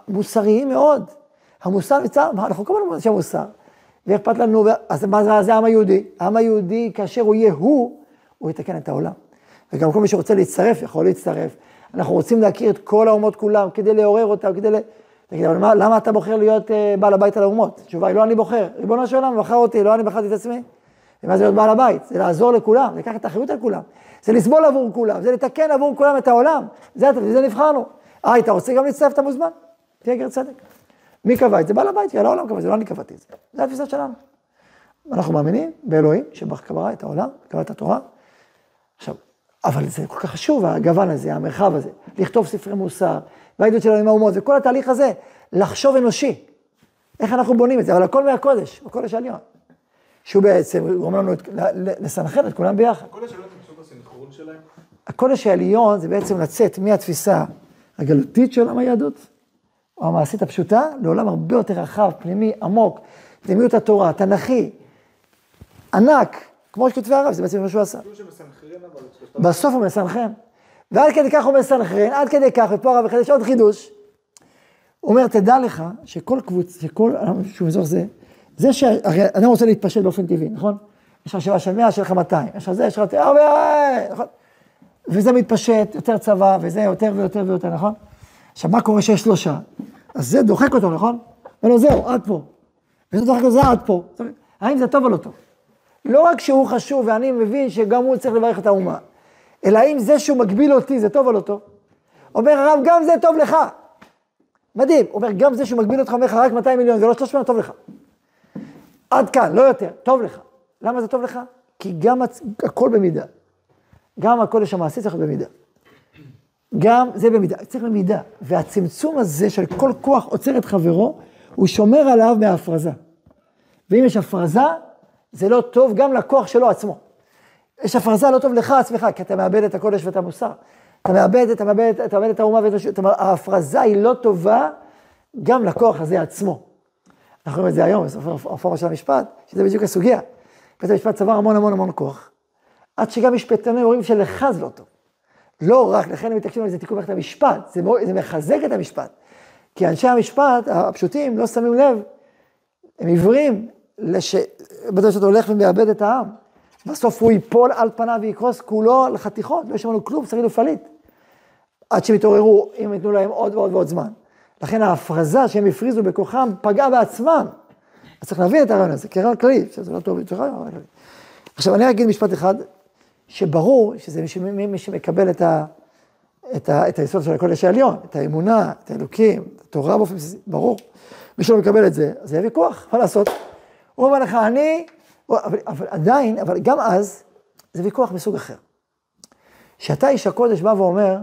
מוסריים מאוד. המוסר נמצא, אנחנו כל הזמן אנשי מוסר. ואכפת לנו, אז מה זה העם היהודי? העם היהודי, כאשר הוא יהיה הוא, הוא יתקן את העולם. וגם כל מי שרוצה להצטרף, יכול להצטרף. אנחנו רוצים להכיר את כל האומות כולם, כדי לעורר אותם, כדי ל... תגיד, אבל מה, למה אתה בוחר להיות uh, בעל הבית על האומות? התשובה היא, לא אני בוחר. ריבונו של עולם בחר אותי, לא אני בחרתי את עצמי. ומה זה להיות בעל הבית? זה לעזור לכולם, לקחת את האחריות על כולם. זה לסבול עבור כולם, זה לתקן עבור כולם את העולם. זה, זה נבחרנו. אה, אתה רוצה גם להצטרף, אתה מוזמן. תהיה גר צדק. מי קבע את זה? בעל הבית, יאללה העולם קבע את זה, לא אני קבעתי את זה. זה התפיסה שלנו. אנחנו מאמינים באלוהים, שקבע את העולם, קבע את התורה. עכשיו, אבל זה כל כך חשוב, הגוון הזה, המרחב הזה, לכתוב ספרי מוסר, והעדות שלנו עם האומות, וכל התהליך הזה, לחשוב אנושי. איך אנחנו בונים את זה, אבל הכל מהקודש, הקודש העליון. שהוא בעצם גורם לנו את- לסנכרן את כולם ביחד. כל השאלות הם פשוט הסנכרון שלהם. הקודש העליון זה בעצם לצאת מהתפיסה הגלותית של עולם היהדות, או המעשית הפשוטה, לעולם הרבה יותר רחב, פנימי, עמוק, פנימיות התורה, תנכי, ענק, כמו שכתבי הרב, זה בעצם מה שהוא עשה. כאילו שמסנכרן אבל את שלושתם. בסוף הוא מסנכרן. ועד כדי כך הוא מסנכרן, עד כדי כך, ופה הרב מחדש עוד חידוש. הוא אומר, תדע לך שכל קבוצה, שכל, שהוא אזור זה, זה שהרי אדם רוצה להתפשט באופן טבעי, נכון? יש לך שבעה של מאה, יש לך 200, יש לך זה, יש לך הרבה, נכון? וזה מתפשט, יותר צבא, וזה יותר ויותר ויותר, נכון? עכשיו, מה קורה שיש שלושה? אז זה דוחק אותו, נכון? אומר לו, זהו, עד פה. וזה דוחק אותו, זה עד פה. האם זה טוב או לא טוב? לא רק שהוא חשוב, ואני מבין שגם הוא צריך לברך את האומה, אלא האם זה שהוא מגביל אותי, זה טוב או לא טוב? אומר הרב, גם זה טוב לך. מדהים, אומר, גם זה שהוא מגביל אותך, אומר לך רק 200 מיליון, זה לא 300, טוב לך. עד כאן, לא יותר, טוב לך. למה זה טוב לך? כי גם הצ... הכל במידה. גם הקודש המעשי צריך להיות במידה. גם זה במידה, צריך במידה. והצמצום הזה של כל כוח עוצר את חברו, הוא שומר עליו מההפרזה. ואם יש הפרזה, זה לא טוב גם לכוח שלו עצמו. יש הפרזה לא טוב לך עצמך, כי אתה מאבד את הקודש ואת המוסר. אתה מאבד, אתה מאבד, אתה מאבד את האומה ואת השוק. ההפרזה היא לא טובה גם לכוח הזה עצמו. אנחנו רואים את זה היום, בסוף הרפורמה של המשפט, שזה בדיוק הסוגיה. בית המשפט צבר המון המון המון כוח, עד שגם משפטנים אומרים שלך זה לא טוב. לא רק, לכן הם מתעקשים על זה תיקון מערכת המשפט, זה, מאוד- זה מחזק את המשפט. כי אנשי המשפט הפשוטים לא שמים לב, הם עיוורים, לש... בדרך שאתה הולך ומאבד את העם. בסוף הוא ייפול על פניו ויקרוס כולו לחתיכות, לא ישמענו כלום, צריך להיות פליט. עד שהם יתעוררו, אם ייתנו להם עוד ועוד ועוד זמן. לכן ההפרזה שהם הפריזו בכוחם פגעה בעצמם. אז צריך להבין את הרעיון הזה, כרעיון כללי, שזה לא טוב, צריך רעיון כללי. עכשיו אני אגיד משפט אחד, שברור שזה מי, מי, מי שמקבל את, ה, את, ה, את היסוד של הקודש העליון, את האמונה, את האלוקים, את התורה באופן בסיסי, ברור. מי שלא מקבל את זה, אז יהיה ויכוח, מה לעשות? הוא אומר לך, אני, אבל, אבל עדיין, אבל גם אז, זה ויכוח מסוג אחר. כשאתה איש הקודש בא ואומר,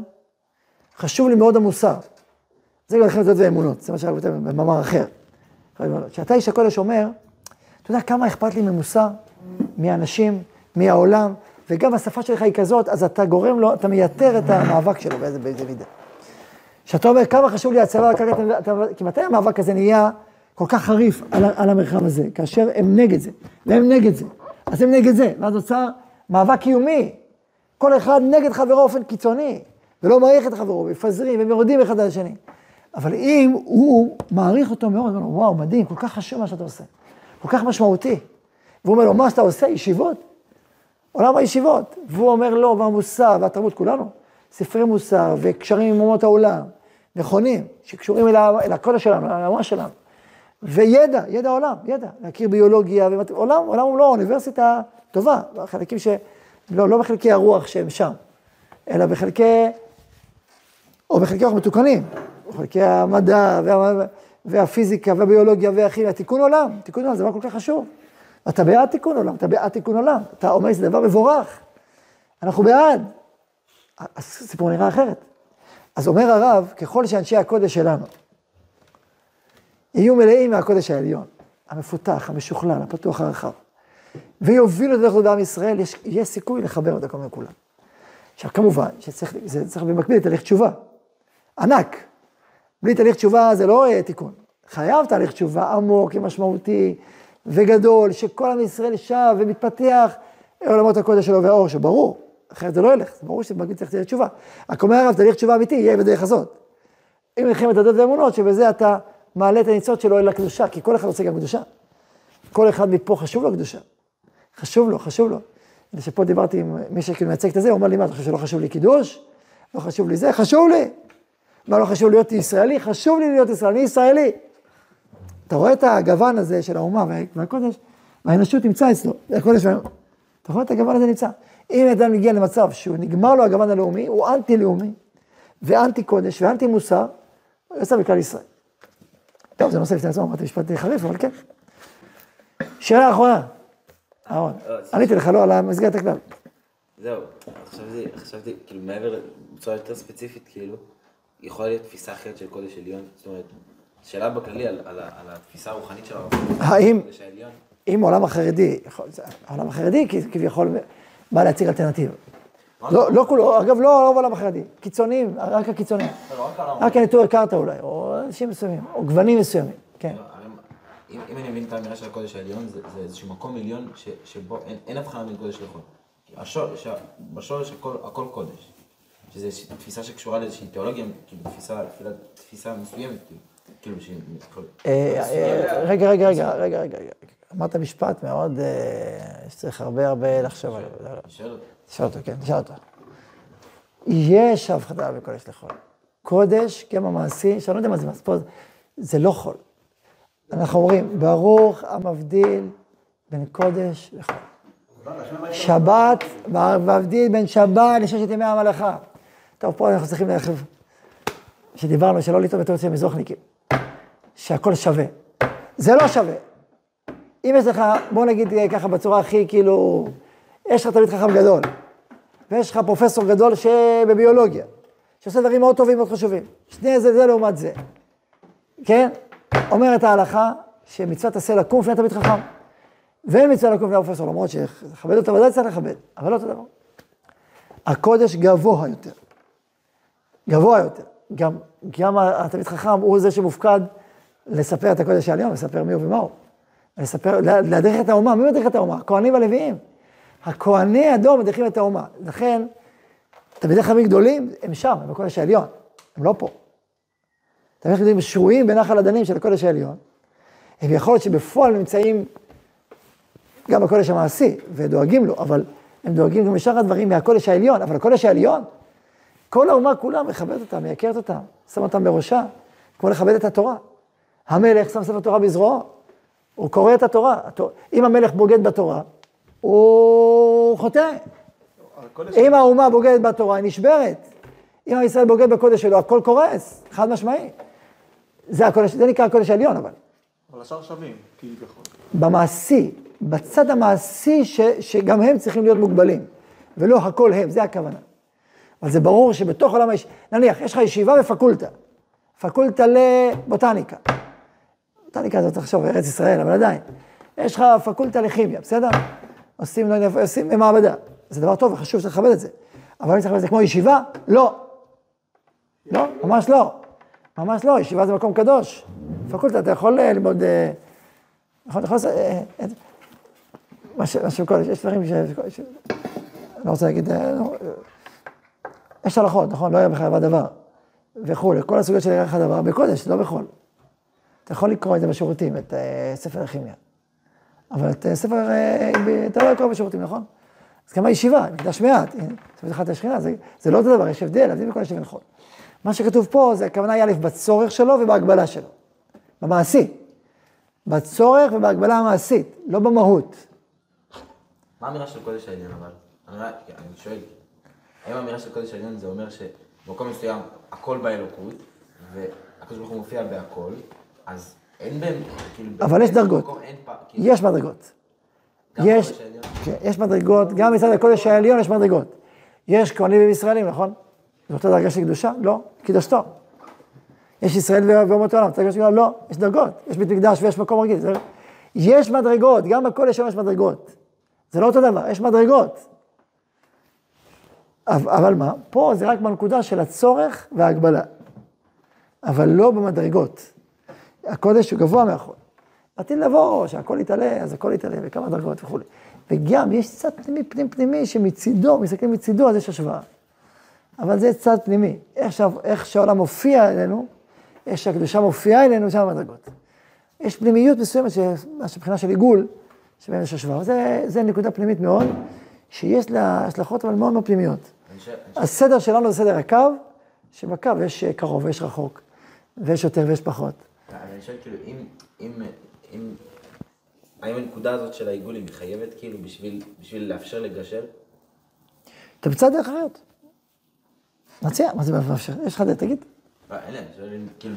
חשוב לי מאוד המוסר. זה גם מלחמת דעות ואמונות, זה מה שהרב כותב במאמר אחר. כשאתה איש הקודש אומר, אתה יודע כמה אכפת לי ממוסר, מאנשים, מהעולם, וגם השפה שלך היא כזאת, אז אתה גורם לו, אתה מייתר את המאבק שלו באיזה, באיזה מידה. כשאתה אומר כמה חשוב לי הצבא, כי מתי המאבק הזה נהיה כל כך חריף על, על המרחב הזה, כאשר הם נגד זה, והם נגד זה, אז הם נגד זה, ואז נוצר מאבק קיומי. כל אחד נגד חברו באופן קיצוני, ולא מעריך את חברו, מפזרים ומורדים אחד על השני. אבל אם הוא מעריך אותו מאוד, הוא אומר לו, וואו, מדהים, כל כך חשוב מה שאתה עושה, כל כך משמעותי. והוא אומר לו, מה שאתה עושה, ישיבות? עולם הישיבות. והוא אומר לו, והמוסר והתרבות, כולנו, ספרי מוסר וקשרים עם אומות העולם, נכונים, שקשורים אל, אל הקודש שלנו, אל האומה שלנו. וידע, ידע עולם, ידע, להכיר ביולוגיה, ומת... עולם, עולם הוא לא אוניברסיטה טובה, חלקים ש... לא, לא בחלקי הרוח שהם שם, אלא בחלקי, או בחלקי רוח מתוקנים, בחלקי המדע וה... והפיזיקה והביולוגיה והכימיה, תיקון עולם, תיקון עולם זה דבר כל כך חשוב. אתה בעד תיקון עולם, אתה בעד תיקון עולם, אתה אומר שזה דבר מבורך, אנחנו בעד. הסיפור נראה אחרת. אז אומר הרב, ככל שאנשי הקודש שלנו יהיו מלאים מהקודש העליון, המפותח, המשוכלל, הפתוח הרחב, ויובילו את דרך לעם ישראל, יש, יש סיכוי לחבר את הכל מכולם. עכשיו, כמובן, שצריך, צריך במקביל תהליך תשובה. ענק. בלי תהליך תשובה זה לא יהיה תיקון. חייב תהליך תשובה עמוק ומשמעותי וגדול, שכל עם ישראל שב ומתפתח עולמות הקודש שלו והאור שלו, ברור. אחרת זה לא ילך, זה ברור שבמקביל צריך תהליך תשובה. רק אומר הרב, תהליך תשובה אמיתי יהיה בדרך הזאת. אם מלחמת הדעות והאמונות, שבזה אתה מעלה את הניצוץ שלו אל הקדושה, כי כל אחד רוצה גם קדושה. כל אחד מפה חשוב לו קדושה. חשוב לו, חשוב לו. שפה דיברתי עם מי שכאילו מייצג את זה, הוא אמר לי, מה, אתה חושב שלא חשוב לי קידוש? לא חשוב לי זה? חשוב לי. מה, לא חשוב להיות ישראלי? חשוב לי להיות ישראלי, אני ישראלי. אתה רואה את הגוון הזה של האומה והקודש, והאנושות נמצא אצלו, הקודש. אתה רואה את הגוון הזה נמצא. אם אדם מגיע למצב שהוא נגמר לו הגוון הלאומי, הוא אנטי-לאומי, ואנטי קודש, ואנטי מוסר, הוא יוצא בכלל ישראל. טוב, זה נושא בפני עצמו, אמרתי משפט חריף, אבל כן. שאלה אחרונה, אהרון, עניתי לך לא על המסגרת הכלל. זהו, חשבתי, חשבתי, כאילו מעבר, בצורה יותר ספציפית, כאילו, יכולה להיות תפיסה אחרת של קודש עליון, זאת אומרת, שאלה בכללי על, על, על התפיסה הרוחנית של הרב האם. אם העולם החרדי, העולם החרדי כביכול בא להציג אלטרנטיבה. לא, לא כולו, אגב, לא לא בעולם החרדי, קיצוניים, רק הקיצוניים. רק הנטורי קרתא אולי, או אנשים מסוימים, או גוונים מסוימים, כן. אם, אם אני מבין את האמירה של הקודש העליון, זה, זה איזשהו מקום עליון ש, שבו אין, אין הבחנה בין קודש לחול. השורש, בשורש הכל, הכל קודש. איזושהי תפיסה שקשורה לאיזושהי תיאולוגיה, כאילו תפיסה, מסוימת, כאילו, כאילו שהיא... אה, אה, רגע, רגע, רגע, רגע, רגע. אמרת משפט מאוד, אה, שצריך הרבה הרבה לחשוב עליו. תשאל אותו, כן, תשאל אותו. יש הבחנה בין קודש לחול. קודש, גם המעשי, שאני לא יודע מה זה מעשי, זה לא חול. אנחנו אומרים, ברוך המבדיל בין קודש לחול. שבת, מבדיל בין שבת לששת ימי המלאכה. טוב, פה אנחנו צריכים להרחיב, שדיברנו שלא לטעות בטעות של מזרוחניקים, שהכל שווה. זה לא שווה. אם יש לך, בוא נגיד ככה בצורה הכי כאילו, יש לך תלמיד חכם גדול, ויש לך פרופסור גדול שבביולוגיה, שעושה דברים מאוד טובים, מאוד חשובים. שני זה, זה לעומת זה. כן? אומרת ההלכה שמצוות עשה לקום לפני תלמיד חכם. ואין מצווה לקום לפני הפרופסור, למרות שלכבד אותו ודאי צריך לכבד, אבל לא אותו דבר. הקודש גבוה יותר. גבוה יותר. גם, גם התלמיד חכם הוא זה שמופקד לספר את הקודש העליון, לספר מי הוא ומה הוא. לספר, להדריך את האומה, מי מדריך את האומה? הכהנים והלוויים. הכהני הדור מדריכים את האומה. לכן, תלמידי חכמים גדולים, הם שם, הם בקודש העליון, הם לא פה. תלמידי חכמים שרויים בנחל הדנים של הקודש העליון, הם יכול להיות שבפועל נמצאים גם בקודש המעשי, ודואגים לו, אבל הם דואגים גם לשאר הדברים מהקודש העליון, אבל הקודש העליון, כל האומה כולה מכבדת אותם, מייקרת אותם, שם אותם בראשה, כמו לכבד את התורה. המלך שם ספר תורה בזרועו, הוא קורא את התורה. אם המלך בוגד בתורה, הוא חוטא. אם האומה בוגדת בתורה, היא נשברת. אם ישראל בוגד בקודש שלו, הכל קורס, חד משמעי. זה, הקודש, זה נקרא הקודש העליון, אבל. אבל השאר שווים, כביכול. במעשי, בצד המעשי, ש, שגם הם צריכים להיות מוגבלים, ולא הכל הם, זה הכוונה. אבל זה ברור שבתוך עולם הישיבה, נניח, יש לך ישיבה ופקולטה, פקולטה לבוטניקה. בוטניקה זה צריך לחשוב, ארץ ישראל, אבל עדיין. יש לך פקולטה לכימיה, בסדר? עושים, לא יודע, עושים במעבדה. זה דבר טוב וחשוב שצריך לכבד את זה. אבל אם צריך לכבד את זה כמו ישיבה, לא. לא, ממש לא. ממש לא, ישיבה זה מקום קדוש. פקולטה, אתה יכול אה, ללמוד, אה, נכון, אתה יכול לעשות, אה, אה, מה שקודש, יש דברים ש... לא רוצה להגיד, אה, לא, אה, יש הלכות, נכון, לא היה בחייבה דבר, וכולי, כל הסוגיות של ערך הדבר, בקודש, לא בחול. אתה יכול לקרוא את זה בשירותים, את אה, ספר הכימיה. אבל את אה, ספר, אה, אתה לא לקרוא בשירותים, נכון? אז גם הישיבה, מקדש מעט, זאת אומרת, השכינה, זה, זה לא אותו דבר, יש הבדל, הבדל בכל השם וחול. מה שכתוב פה, זה הכוונה היא א', בצורך שלו ובהגבלה שלו. במעשי. בצורך ובהגבלה המעשית, לא במהות. מה האמירה של קודש העליון אבל? אני אני שואל, האם האמירה של קודש העליון זה אומר שבמקום מסוים הכל באלוקות, והקדוש ברוך הוא מופיע בהכל, אז אין בהם, כאילו... אבל יש דרגות. כאילו, יש מדרגות. יש. כן, יש מדרגות, גם מצד הקודש העליון יש מדרגות. יש כהנים וישראלים, נכון? זו אותה דרגה של קדושה? לא, קידשתו. יש ישראל ואומות העולם, דרגה של? לא, יש דרגות. יש בית מקדש ויש מקום רגיל. יש מדרגות, גם בקודש היום יש מדרגות. זה לא אותו דבר, יש מדרגות. אבל מה? פה זה רק בנקודה של הצורך וההגבלה. אבל לא במדרגות. הקודש הוא גבוה מהחול. עתיד לבוא, שהכל יתעלה, אז הכל יתעלה, וכמה דרגות וכולי. וגם יש צד פנימי, פנים פנימי, שמצידו, מסתכלים מצידו, אז יש השוואה. אבל זה צד פנימי. איך, שה, איך שהעולם מופיע אלינו, איך שהקדושה מופיעה אלינו, שם המדרגות. יש פנימיות מסוימת, מבחינה של עיגול, שבהם יש השוואה. זה, זה נקודה פנימית מאוד, שיש לה השלכות, אבל מאוד מאוד פנימיות. הסדר שלנו זה סדר הקו, שבקו יש קרוב ויש רחוק, ויש יותר ויש פחות. אני שואל כאילו, אם, אם, אם, האם הנקודה הזאת של העיגול היא מחייבת כאילו בשביל, בשביל לאפשר לגשר? תמצא דרך אחרת. נציע, מה זה מאפשר? יש לך דרך, תגיד. לא, אין להם, שואל אם כאילו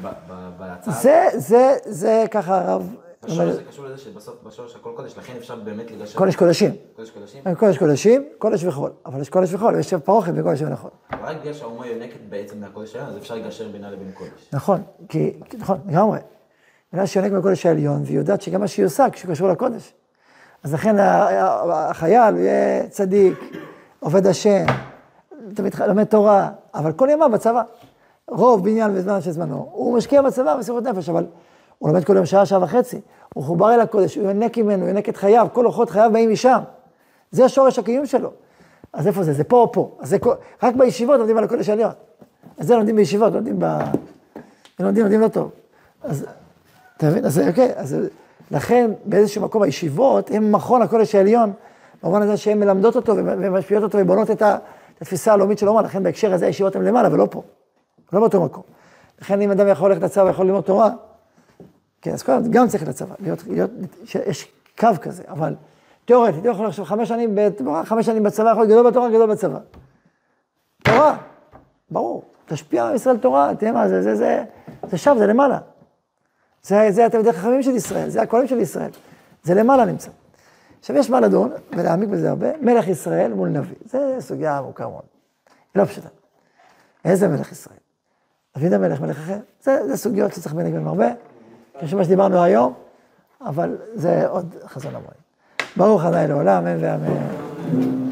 בהצעה, זה, זה, זה ככה הרב, בשורש זה קשור לזה שבסוף בשורש הכל קודש, לכן אפשר באמת לגשר. קודש קודשים. קודש קודשים? קודש קודשים, קודש וחול. אבל יש קודש וחול, ויש פרוכת בקודש וחול. אבל רק בגלל שהאומה יונקת בעצם מהקודש העליון, אז אפשר לגשר בינה לבין קודש. נכון, כי- נכון, לגמרי. בגלל שהיא יונק בקודש העליון, והיא יודעת שגם מה שהיא עושה, כשהוא קשור לקודש. אז לכן החייל יהיה צדיק, עובד השם, תמיד לומד תורה, אבל כל ימיו בצבא. רוב בניין וזמן של זמנו, הוא משקיע בצבא במסירות נפש, אבל הוא לומד כל יום שעה, שעה וחצי. הוא חובר אל הקודש, הוא יונק ממנו, יונק את חייו, כל אורחות חייו באים משם. זה שורש הקיום שלו. אז איפה זה? זה פה או פה. אז זה כל... רק בישיבות לומדים על הקודש העליון. אז זה לומדים בישיבות, לומדים ב... לומדים, לומדים לא טוב. אז, אתה מבין? אז אוקיי, אז לכן באיזשהו מקום הישיבות הם מכון הקודש העליון, במובן הזה שהן מלמדות אותו ומשפיעות אותו ובונות את, התפיסה הלאומית של האומה, לכן בהקשר הזה הישיבות הן למעלה ולא פה, לא באותו מקום. לכן אם אדם יכול ללכת לצבא ויכול ללמוד תורה, כן, אז קודם גם צריך לצבא, להיות, להיות, יש קו כזה, אבל תיאורטית, יכול עכשיו חמש שנים, בתורה, חמש שנים בצבא, יכול להיות גדול בתורה, גדול בצבא. תורה, ברור, תשפיע על ישראל תורה, תראה מה זה, זה, זה, זה שם, זה למעלה. זה, זה התלמידי חכמים של ישראל, זה הכהנים של ישראל, זה למעלה נמצא. עכשיו יש מה לדון ולהעמיק בזה הרבה, מלך ישראל מול נביא, זה סוגיה עמוקה מאוד, היא לא פשוטה. איזה מלך ישראל? דוד המלך, מלך אחר, זה, זה סוגיות שצריך להעמיק בהן הרבה, יש מה שדיברנו היום, אבל זה עוד חזון המועד. ברוך ה' לעולם, אמן ואמן.